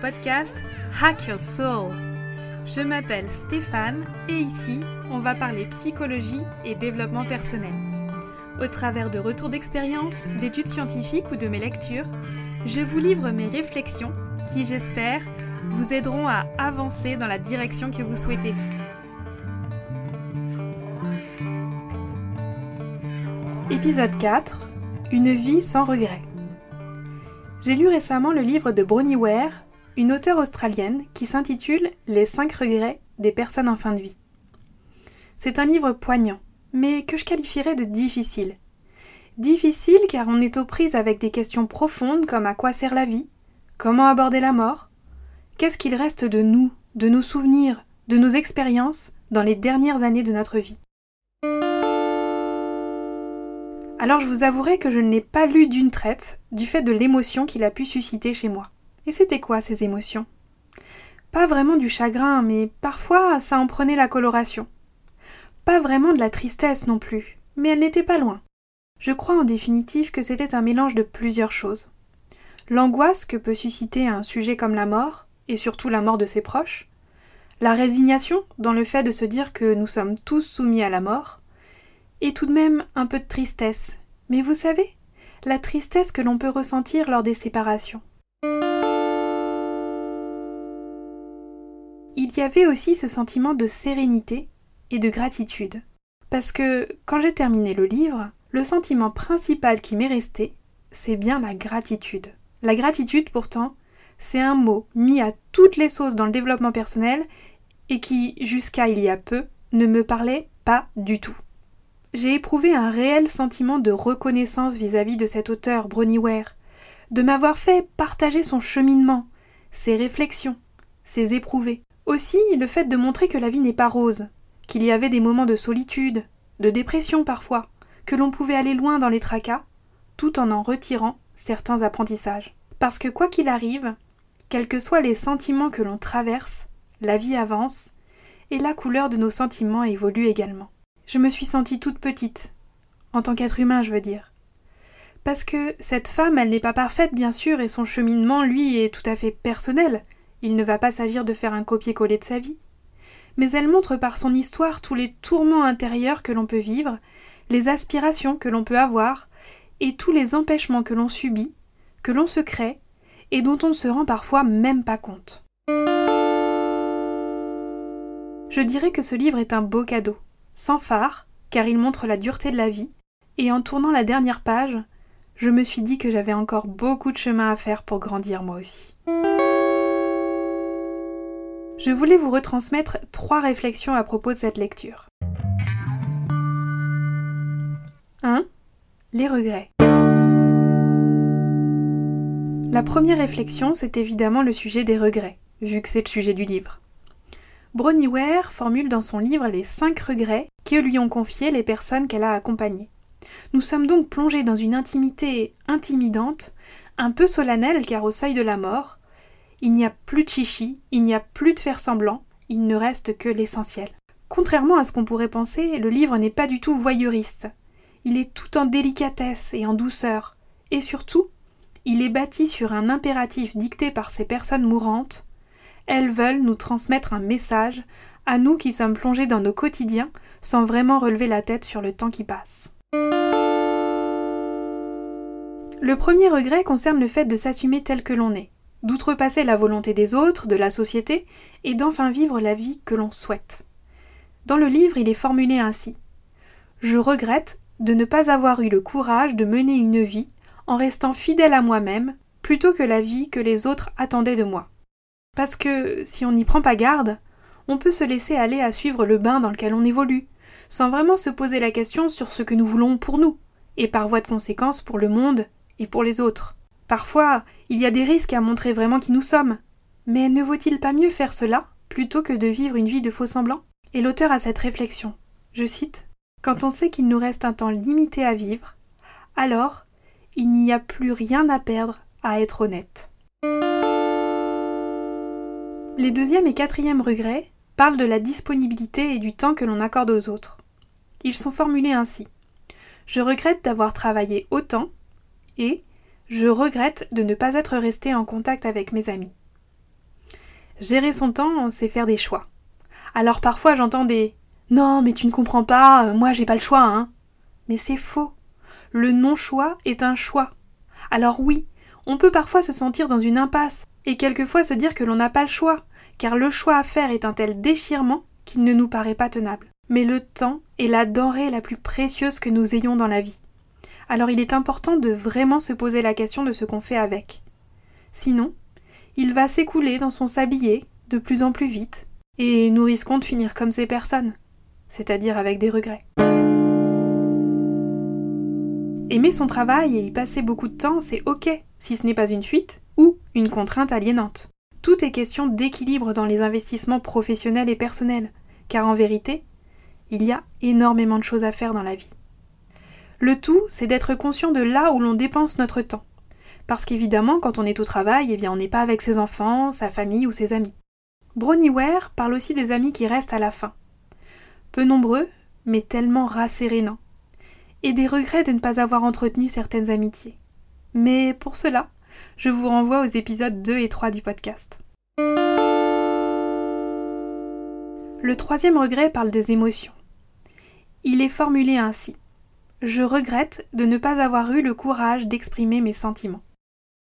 podcast Hack Your Soul. Je m'appelle Stéphane et ici, on va parler psychologie et développement personnel. Au travers de retours d'expérience, d'études scientifiques ou de mes lectures, je vous livre mes réflexions qui, j'espère, vous aideront à avancer dans la direction que vous souhaitez. Épisode 4 Une vie sans regrets. J'ai lu récemment le livre de Bronnie Ware, une auteure australienne, qui s'intitule Les 5 regrets des personnes en fin de vie. C'est un livre poignant, mais que je qualifierais de difficile. Difficile car on est aux prises avec des questions profondes comme à quoi sert la vie Comment aborder la mort Qu'est-ce qu'il reste de nous, de nos souvenirs, de nos expériences dans les dernières années de notre vie alors je vous avouerai que je ne l'ai pas lu d'une traite, du fait de l'émotion qu'il a pu susciter chez moi. Et c'était quoi ces émotions? Pas vraiment du chagrin, mais parfois ça en prenait la coloration. Pas vraiment de la tristesse non plus, mais elle n'était pas loin. Je crois en définitive que c'était un mélange de plusieurs choses. L'angoisse que peut susciter un sujet comme la mort, et surtout la mort de ses proches, la résignation dans le fait de se dire que nous sommes tous soumis à la mort, et tout de même un peu de tristesse. Mais vous savez, la tristesse que l'on peut ressentir lors des séparations. Il y avait aussi ce sentiment de sérénité et de gratitude. Parce que quand j'ai terminé le livre, le sentiment principal qui m'est resté, c'est bien la gratitude. La gratitude, pourtant, c'est un mot mis à toutes les sauces dans le développement personnel et qui, jusqu'à il y a peu, ne me parlait pas du tout j'ai éprouvé un réel sentiment de reconnaissance vis-à-vis de cet auteur, Bronnie Ware, de m'avoir fait partager son cheminement, ses réflexions, ses éprouvés. Aussi le fait de montrer que la vie n'est pas rose, qu'il y avait des moments de solitude, de dépression parfois, que l'on pouvait aller loin dans les tracas, tout en en retirant certains apprentissages. Parce que quoi qu'il arrive, quels que soient les sentiments que l'on traverse, la vie avance, et la couleur de nos sentiments évolue également je me suis sentie toute petite, en tant qu'être humain, je veux dire. Parce que cette femme, elle n'est pas parfaite, bien sûr, et son cheminement, lui, est tout à fait personnel. Il ne va pas s'agir de faire un copier-coller de sa vie. Mais elle montre par son histoire tous les tourments intérieurs que l'on peut vivre, les aspirations que l'on peut avoir, et tous les empêchements que l'on subit, que l'on se crée, et dont on ne se rend parfois même pas compte. Je dirais que ce livre est un beau cadeau sans phare, car il montre la dureté de la vie, et en tournant la dernière page, je me suis dit que j'avais encore beaucoup de chemin à faire pour grandir moi aussi. Je voulais vous retransmettre trois réflexions à propos de cette lecture. 1. Les regrets. La première réflexion, c'est évidemment le sujet des regrets, vu que c'est le sujet du livre. Bronnie Ware formule dans son livre les cinq regrets que lui ont confiés les personnes qu'elle a accompagnées. Nous sommes donc plongés dans une intimité intimidante, un peu solennelle car au seuil de la mort, il n'y a plus de chichi, il n'y a plus de faire semblant, il ne reste que l'essentiel. Contrairement à ce qu'on pourrait penser, le livre n'est pas du tout voyeuriste. Il est tout en délicatesse et en douceur, et surtout, il est bâti sur un impératif dicté par ces personnes mourantes elles veulent nous transmettre un message, à nous qui sommes plongés dans nos quotidiens sans vraiment relever la tête sur le temps qui passe. Le premier regret concerne le fait de s'assumer tel que l'on est, d'outrepasser la volonté des autres, de la société, et d'enfin vivre la vie que l'on souhaite. Dans le livre, il est formulé ainsi. Je regrette de ne pas avoir eu le courage de mener une vie en restant fidèle à moi-même plutôt que la vie que les autres attendaient de moi. Parce que si on n'y prend pas garde, on peut se laisser aller à suivre le bain dans lequel on évolue, sans vraiment se poser la question sur ce que nous voulons pour nous, et par voie de conséquence pour le monde et pour les autres. Parfois, il y a des risques à montrer vraiment qui nous sommes. Mais ne vaut-il pas mieux faire cela plutôt que de vivre une vie de faux semblants? Et l'auteur a cette réflexion. Je cite Quand on sait qu'il nous reste un temps limité à vivre, alors il n'y a plus rien à perdre à être honnête. Les deuxième et quatrième regrets parlent de la disponibilité et du temps que l'on accorde aux autres. Ils sont formulés ainsi. Je regrette d'avoir travaillé autant et je regrette de ne pas être resté en contact avec mes amis. Gérer son temps, c'est faire des choix. Alors parfois j'entends des Non, mais tu ne comprends pas, moi j'ai pas le choix, hein. Mais c'est faux. Le non-choix est un choix. Alors oui, on peut parfois se sentir dans une impasse, et quelquefois se dire que l'on n'a pas le choix, car le choix à faire est un tel déchirement qu'il ne nous paraît pas tenable. Mais le temps est la denrée la plus précieuse que nous ayons dans la vie. Alors il est important de vraiment se poser la question de ce qu'on fait avec. Sinon, il va s'écouler dans son sablier de plus en plus vite, et nous risquons de finir comme ces personnes, c'est-à-dire avec des regrets. Aimer son travail et y passer beaucoup de temps, c'est ok, si ce n'est pas une fuite ou une contrainte aliénante. Tout est question d'équilibre dans les investissements professionnels et personnels, car en vérité, il y a énormément de choses à faire dans la vie. Le tout, c'est d'être conscient de là où l'on dépense notre temps. Parce qu'évidemment, quand on est au travail, eh bien, on n'est pas avec ses enfants, sa famille ou ses amis. Bronnie Ware parle aussi des amis qui restent à la fin. Peu nombreux, mais tellement rassérénants et des regrets de ne pas avoir entretenu certaines amitiés. Mais pour cela, je vous renvoie aux épisodes 2 et 3 du podcast. Le troisième regret parle des émotions. Il est formulé ainsi. Je regrette de ne pas avoir eu le courage d'exprimer mes sentiments.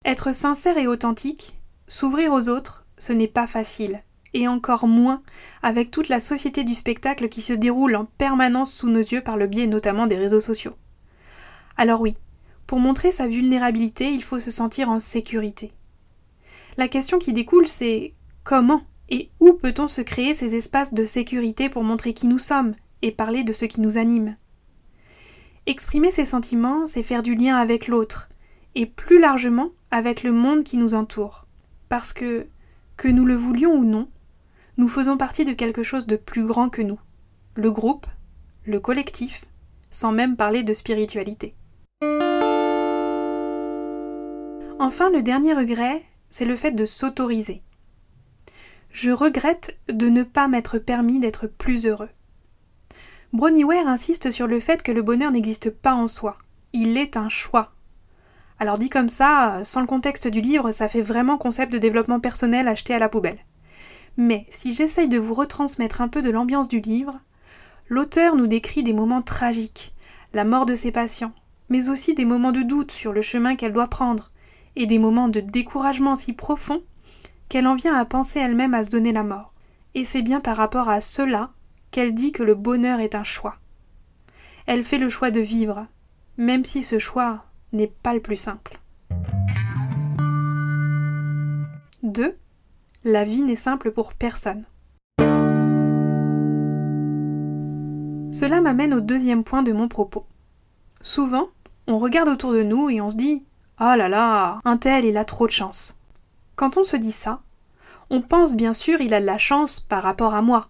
Être sincère et authentique, s'ouvrir aux autres, ce n'est pas facile, et encore moins avec toute la société du spectacle qui se déroule en permanence sous nos yeux par le biais notamment des réseaux sociaux. Alors oui, pour montrer sa vulnérabilité, il faut se sentir en sécurité. La question qui découle, c'est comment et où peut-on se créer ces espaces de sécurité pour montrer qui nous sommes et parler de ce qui nous anime? Exprimer ses sentiments, c'est faire du lien avec l'autre, et plus largement avec le monde qui nous entoure. Parce que, que nous le voulions ou non, nous faisons partie de quelque chose de plus grand que nous, le groupe, le collectif, sans même parler de spiritualité. Enfin, le dernier regret, c'est le fait de s'autoriser. Je regrette de ne pas m'être permis d'être plus heureux. Bronnie Ware insiste sur le fait que le bonheur n'existe pas en soi, il est un choix. Alors dit comme ça, sans le contexte du livre, ça fait vraiment concept de développement personnel acheté à la poubelle. Mais si j'essaye de vous retransmettre un peu de l'ambiance du livre, l'auteur nous décrit des moments tragiques, la mort de ses patients, mais aussi des moments de doute sur le chemin qu'elle doit prendre, et des moments de découragement si profonds qu'elle en vient à penser elle-même à se donner la mort. Et c'est bien par rapport à cela qu'elle dit que le bonheur est un choix. Elle fait le choix de vivre, même si ce choix n'est pas le plus simple. 2. La vie n'est simple pour personne. Cela m'amène au deuxième point de mon propos. Souvent, on regarde autour de nous et on se dit Ah là là, un tel, il a trop de chance. Quand on se dit ça, on pense bien sûr il a de la chance par rapport à moi.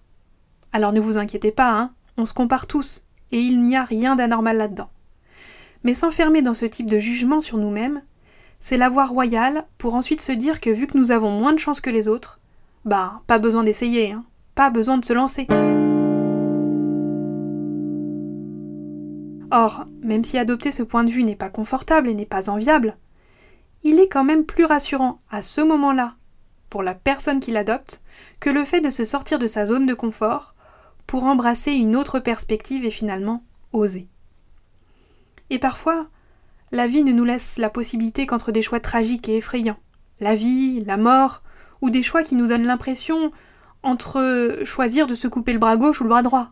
Alors ne vous inquiétez pas, hein, on se compare tous, et il n'y a rien d'anormal là-dedans. Mais s'enfermer dans ce type de jugement sur nous-mêmes, c'est la voie royale pour ensuite se dire que vu que nous avons moins de chance que les autres, bah pas besoin d'essayer, hein, pas besoin de se lancer. Or, même si adopter ce point de vue n'est pas confortable et n'est pas enviable, il est quand même plus rassurant à ce moment-là, pour la personne qui l'adopte, que le fait de se sortir de sa zone de confort pour embrasser une autre perspective et finalement oser. Et parfois, la vie ne nous laisse la possibilité qu'entre des choix tragiques et effrayants. La vie, la mort, ou des choix qui nous donnent l'impression entre choisir de se couper le bras gauche ou le bras droit.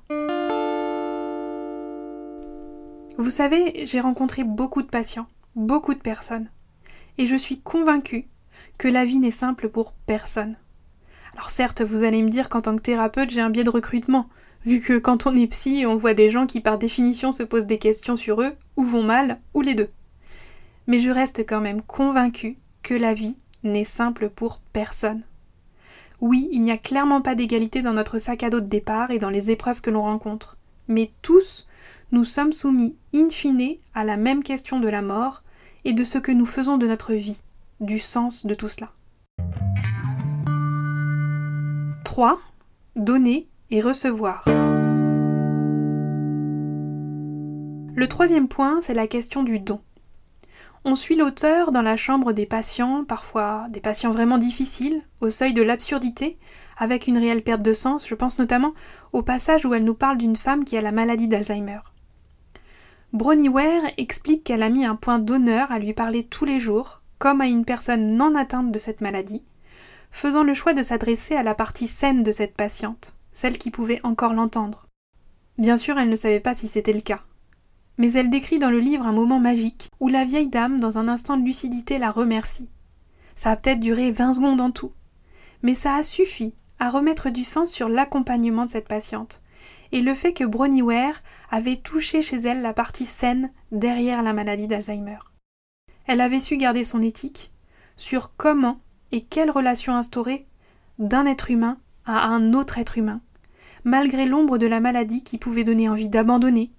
Vous savez, j'ai rencontré beaucoup de patients, beaucoup de personnes, et je suis convaincue que la vie n'est simple pour personne. Alors certes, vous allez me dire qu'en tant que thérapeute, j'ai un biais de recrutement, vu que quand on est psy, on voit des gens qui par définition se posent des questions sur eux, ou vont mal, ou les deux mais je reste quand même convaincue que la vie n'est simple pour personne. Oui, il n'y a clairement pas d'égalité dans notre sac à dos de départ et dans les épreuves que l'on rencontre, mais tous, nous sommes soumis in fine à la même question de la mort et de ce que nous faisons de notre vie, du sens de tout cela. 3. Donner et recevoir. Le troisième point, c'est la question du don. On suit l'auteur dans la chambre des patients, parfois des patients vraiment difficiles, au seuil de l'absurdité, avec une réelle perte de sens. Je pense notamment au passage où elle nous parle d'une femme qui a la maladie d'Alzheimer. Bronnie Ware explique qu'elle a mis un point d'honneur à lui parler tous les jours, comme à une personne non atteinte de cette maladie, faisant le choix de s'adresser à la partie saine de cette patiente, celle qui pouvait encore l'entendre. Bien sûr, elle ne savait pas si c'était le cas. Mais elle décrit dans le livre un moment magique où la vieille dame, dans un instant de lucidité, la remercie. Ça a peut-être duré 20 secondes en tout, mais ça a suffi à remettre du sens sur l'accompagnement de cette patiente et le fait que Bronnie Ware avait touché chez elle la partie saine derrière la maladie d'Alzheimer. Elle avait su garder son éthique sur comment et quelle relation instaurer d'un être humain à un autre être humain, malgré l'ombre de la maladie qui pouvait donner envie d'abandonner,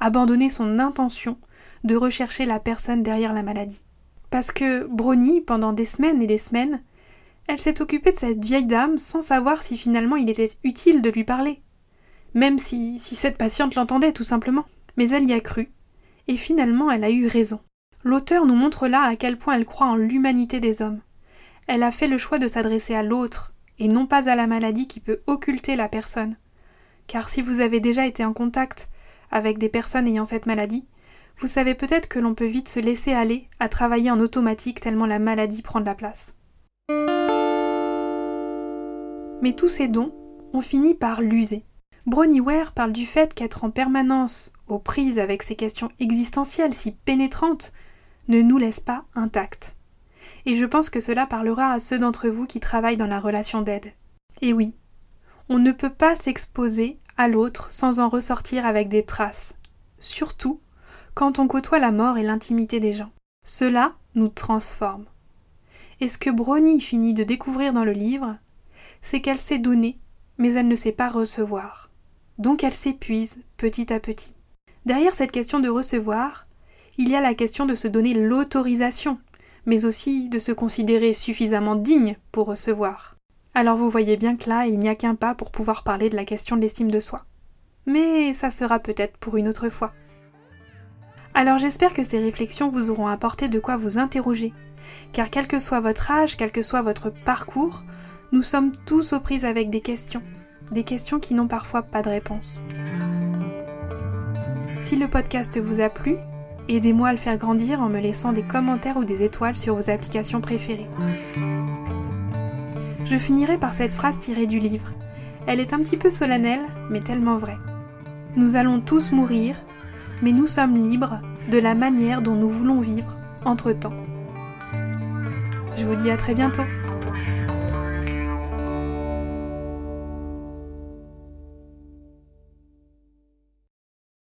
abandonner son intention de rechercher la personne derrière la maladie. Parce que Brony, pendant des semaines et des semaines, elle s'est occupée de cette vieille dame sans savoir si finalement il était utile de lui parler. Même si, si cette patiente l'entendait tout simplement. Mais elle y a cru. Et finalement elle a eu raison. L'auteur nous montre là à quel point elle croit en l'humanité des hommes. Elle a fait le choix de s'adresser à l'autre, et non pas à la maladie qui peut occulter la personne. Car si vous avez déjà été en contact avec des personnes ayant cette maladie, vous savez peut-être que l'on peut vite se laisser aller à travailler en automatique tellement la maladie prend de la place. Mais tous ces dons, on finit par l'user. Bronnie Ware parle du fait qu'être en permanence aux prises avec ces questions existentielles si pénétrantes ne nous laisse pas intacts. Et je pense que cela parlera à ceux d'entre vous qui travaillent dans la relation d'aide. Et oui, on ne peut pas s'exposer à l'autre sans en ressortir avec des traces, surtout quand on côtoie la mort et l'intimité des gens. Cela nous transforme. Et ce que Brony finit de découvrir dans le livre, c'est qu'elle sait donner, mais elle ne sait pas recevoir. Donc elle s'épuise petit à petit. Derrière cette question de recevoir, il y a la question de se donner l'autorisation, mais aussi de se considérer suffisamment digne pour recevoir. Alors vous voyez bien que là, il n'y a qu'un pas pour pouvoir parler de la question de l'estime de soi. Mais ça sera peut-être pour une autre fois. Alors j'espère que ces réflexions vous auront apporté de quoi vous interroger, car quel que soit votre âge, quel que soit votre parcours, nous sommes tous aux prises avec des questions, des questions qui n'ont parfois pas de réponse. Si le podcast vous a plu, aidez-moi à le faire grandir en me laissant des commentaires ou des étoiles sur vos applications préférées. Je finirai par cette phrase tirée du livre. Elle est un petit peu solennelle, mais tellement vraie. Nous allons tous mourir, mais nous sommes libres de la manière dont nous voulons vivre entre-temps. Je vous dis à très bientôt